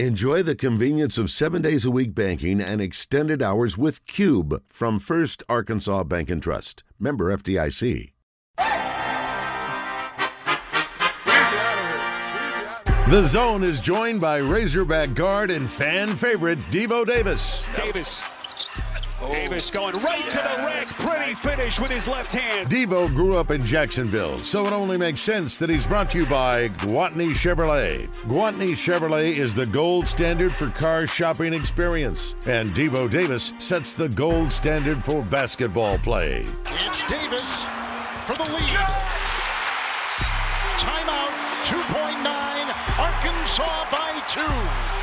Enjoy the convenience of seven days a week banking and extended hours with Cube from First Arkansas Bank and Trust. Member FDIC. The zone is joined by Razorback guard and fan favorite Devo Davis. Davis. Davis going right to the rack. Pretty finish with his left hand. Devo grew up in Jacksonville, so it only makes sense that he's brought to you by Gwatney Chevrolet. Gwatney Chevrolet is the gold standard for car shopping experience, and Devo Davis sets the gold standard for basketball play. It's Davis for the lead. Timeout 2.9. Arkansas by two.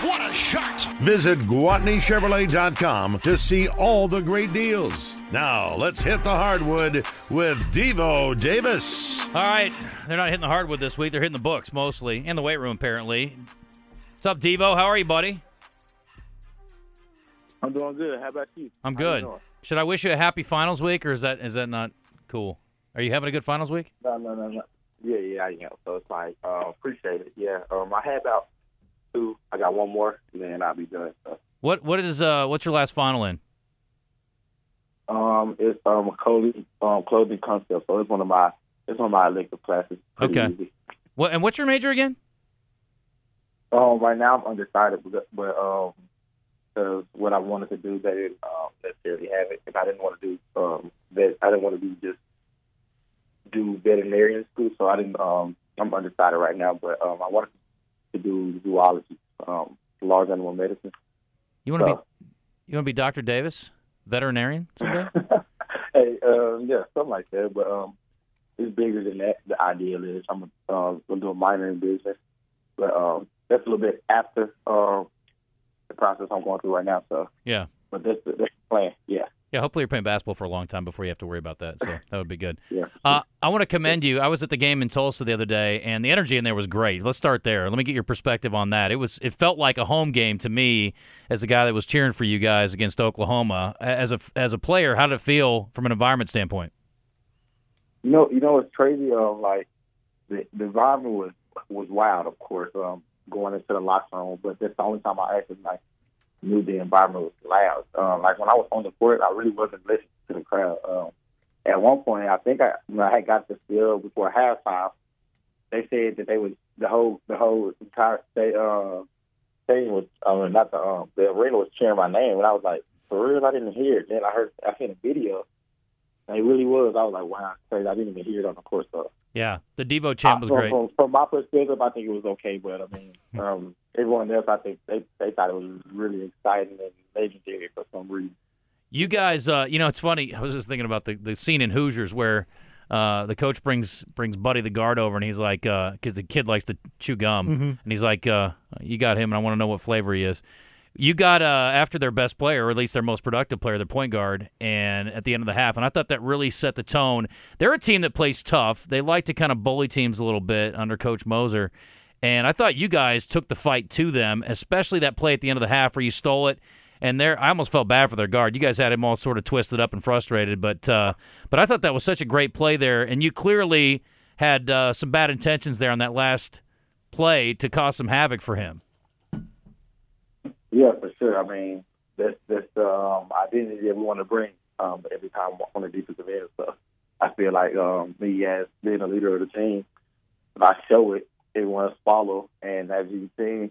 What a shot! Visit GwatneyChevrolet.com to see all the great deals. Now, let's hit the hardwood with Devo Davis. All right. They're not hitting the hardwood this week. They're hitting the books mostly, in the weight room, apparently. What's up, Devo? How are you, buddy? I'm doing good. How about you? I'm How you good. Should I wish you a happy finals week, or is that is that not cool? Are you having a good finals week? No, no, no, no. Yeah, yeah, I am. So it's like, uh, appreciate it. Yeah. Um, I had about two. I got one more, and then I'll be done. So, What what is uh what's your last final in? um, it's um clothing um clothing concept. So it's one of my it's one of my elective classes. Pretty Okay. Easy. What and what's your major again? Um, right now I'm undecided, but, but um, because what I wanted to do, they didn't um, necessarily have it, and I didn't want to do um that. I didn't want to do just do veterinarian school, so I didn't. Um, I'm undecided right now, but um, I wanted to do zoology, um, large animal medicine. You want to So- be you want to be Dr. Davis, veterinarian someday? hey, um, yeah, something like that. But um, it's bigger than that. The ideal is I'm um, gonna do a minor in business, but um, that's a little bit after um the process I'm going through right now. So, yeah. but that's the, that's the plan. Yeah, Yeah, hopefully you're playing basketball for a long time before you have to worry about that. So that would be good. yeah. Uh, I want to commend you. I was at the game in Tulsa the other day, and the energy in there was great. Let's start there. Let me get your perspective on that. It was it felt like a home game to me as a guy that was cheering for you guys against Oklahoma. As a as a player, how did it feel from an environment standpoint? You know, you know, it's crazy. Um, like the, the environment was was wild, of course. Um, going into the locker room, but that's the only time I actually like knew the environment was loud. Um, like when I was on the court, I really wasn't listening to the crowd. Um, at one point, I think I when I had got the field before halftime, they said that they was the whole the whole entire state uh stadium was I mean not the um the arena was cheering my name, and I was like, for real, I didn't hear it. Then I heard I seen a video. And it really was. I was like, wow, crazy. I didn't even hear it on the court. So Yeah, the Devo chant was from, great. From, from my perspective, I think it was okay. But I mean, um, everyone else, I think they they thought it was really exciting and legendary for some reason. You guys, uh, you know, it's funny. I was just thinking about the, the scene in Hoosiers where uh, the coach brings brings Buddy the guard over, and he's like, because the kid likes to chew gum, and he's like, uh, "You got him, and I want to know what flavor he is." You got uh, after their best player, or at least their most productive player, their point guard, and at the end of the half, and I thought that really set the tone. They're a team that plays tough. They like to kind of bully teams a little bit under Coach Moser. And I thought you guys took the fight to them, especially that play at the end of the half where you stole it. And there, I almost felt bad for their guard. You guys had him all sort of twisted up and frustrated, but uh, but I thought that was such a great play there. And you clearly had uh, some bad intentions there on that last play to cause some havoc for him. Yeah, for sure. I mean, that's that's the um, identity that we want to bring um, every time on the defensive end. So I feel like um, me as being a leader of the team, if I show it, everyone to follow. And as you've seen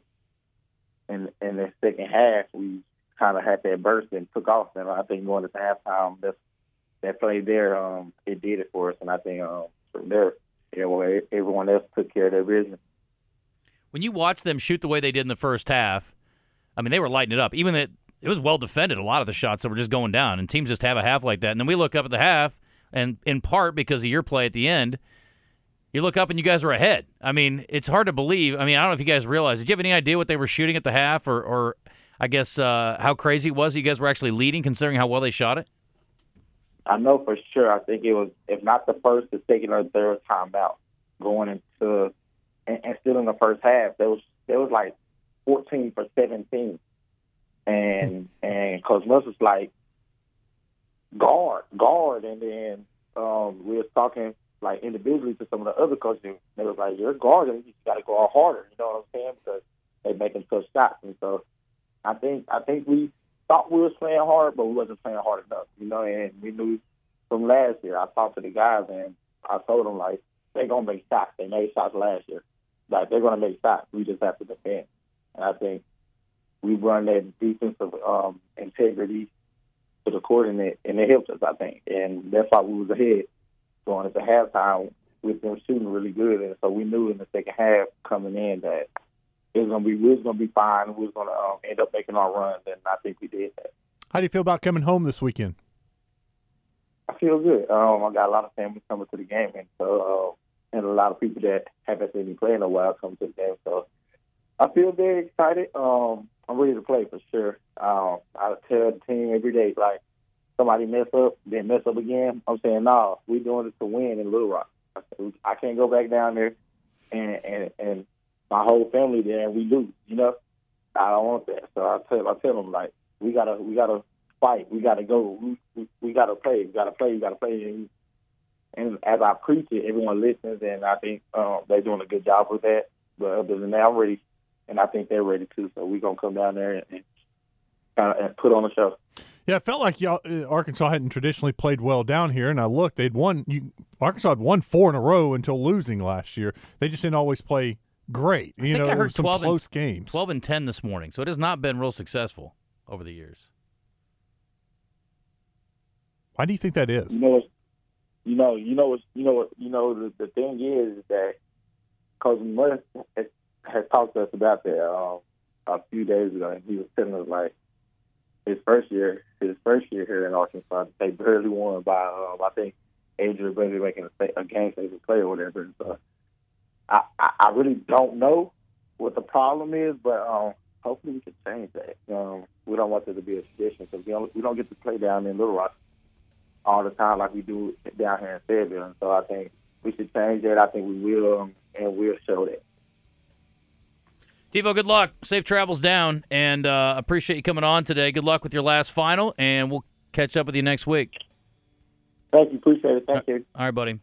in in the second half, we kind of had that burst and took off. And I think going into halftime, that that play there, um, it did it for us. And I think um, from there, you know, everyone else took care of their business. When you watch them shoot the way they did in the first half, I mean, they were lighting it up. Even that it was well defended. A lot of the shots that were just going down, and teams just have a half like that. And then we look up at the half, and in part because of your play at the end, you look up and you guys are ahead. I mean, it's hard to believe. I mean, I don't know if you guys realize. Did you have any idea what they were shooting at the half, or, or I guess uh, how crazy it was? You guys were actually leading, considering how well they shot it. I know for sure. I think it was, if not the first, the second or third time out going into, and, and still in the first half, there was there was like fourteen for seventeen, and and Coach Muss was like guard, guard, and then um, we was talking like individually to some of the other coaches. They was like, "You're guarding, you got to go out harder." You know what I'm saying? Because they making tough shots, and so I think I think we thought we was playing hard, but we wasn't playing hard enough, you know. And we knew from last year. I talked to the guys and I told them like they're gonna make shots. They made shots last year. Like they're gonna make shots. We just have to defend. And I think we run that defensive um, integrity to the court, and it and it helped us. I think, and that's why we was ahead going into halftime with them shooting really good, and so we knew in the second half coming in that it was gonna be we was gonna be fine. We was gonna um, end up making our runs, and I think we did that. How do you feel about coming home this weekend? I feel good. Um, I got a lot of family coming to the game, and so uh, and a lot of people that haven't seen me play in a while come to the game. So I feel very excited. Um, I'm ready to play for sure. Um, I tell the team every day, like somebody mess up, then mess up again. I'm saying, no, we're doing it to win in Little Rock. I, can't go back down there and and and my whole family there, and we lose. You know, I don't want that. So I tell I tell them like we gotta we gotta fight. We gotta go. We we, we gotta play. We gotta play. We gotta play. And, and as I preach it, everyone listens, and I think um, they're doing a good job with that. But other than that, I'm ready, and I think they're ready too. So we're gonna come down there and, and kind of and put on a show. Yeah, it felt like y'all, uh, Arkansas hadn't traditionally played well down here, and I looked. They'd won. You, Arkansas had won four in a row until losing last year. They just didn't always play great. You I think know, I heard some 12 close and, games. 12 and 10 this morning, so it has not been real successful over the years. Why do you think that is? You know, what's- you know, you know, what's- you know, you know. The, the thing is that Coach Muss has, has talked to us about that um, a few days ago, and he was telling us like his first year, his first year here in Arkansas, they barely won by um, I think Adrian Brady making a, a game saving play or whatever. So I, I, I really don't know what the problem is, but um, hopefully we can change that. Um, we don't want this to be a tradition because we don't, we don't get to play down in Little Rock all the time like we do down here in Fayetteville. And so I think we should change that. I think we will, um, and we'll show that. Devo, good luck. Safe travels down, and uh, appreciate you coming on today. Good luck with your last final, and we'll catch up with you next week. Thank you. Appreciate it. Thank you. All right, buddy.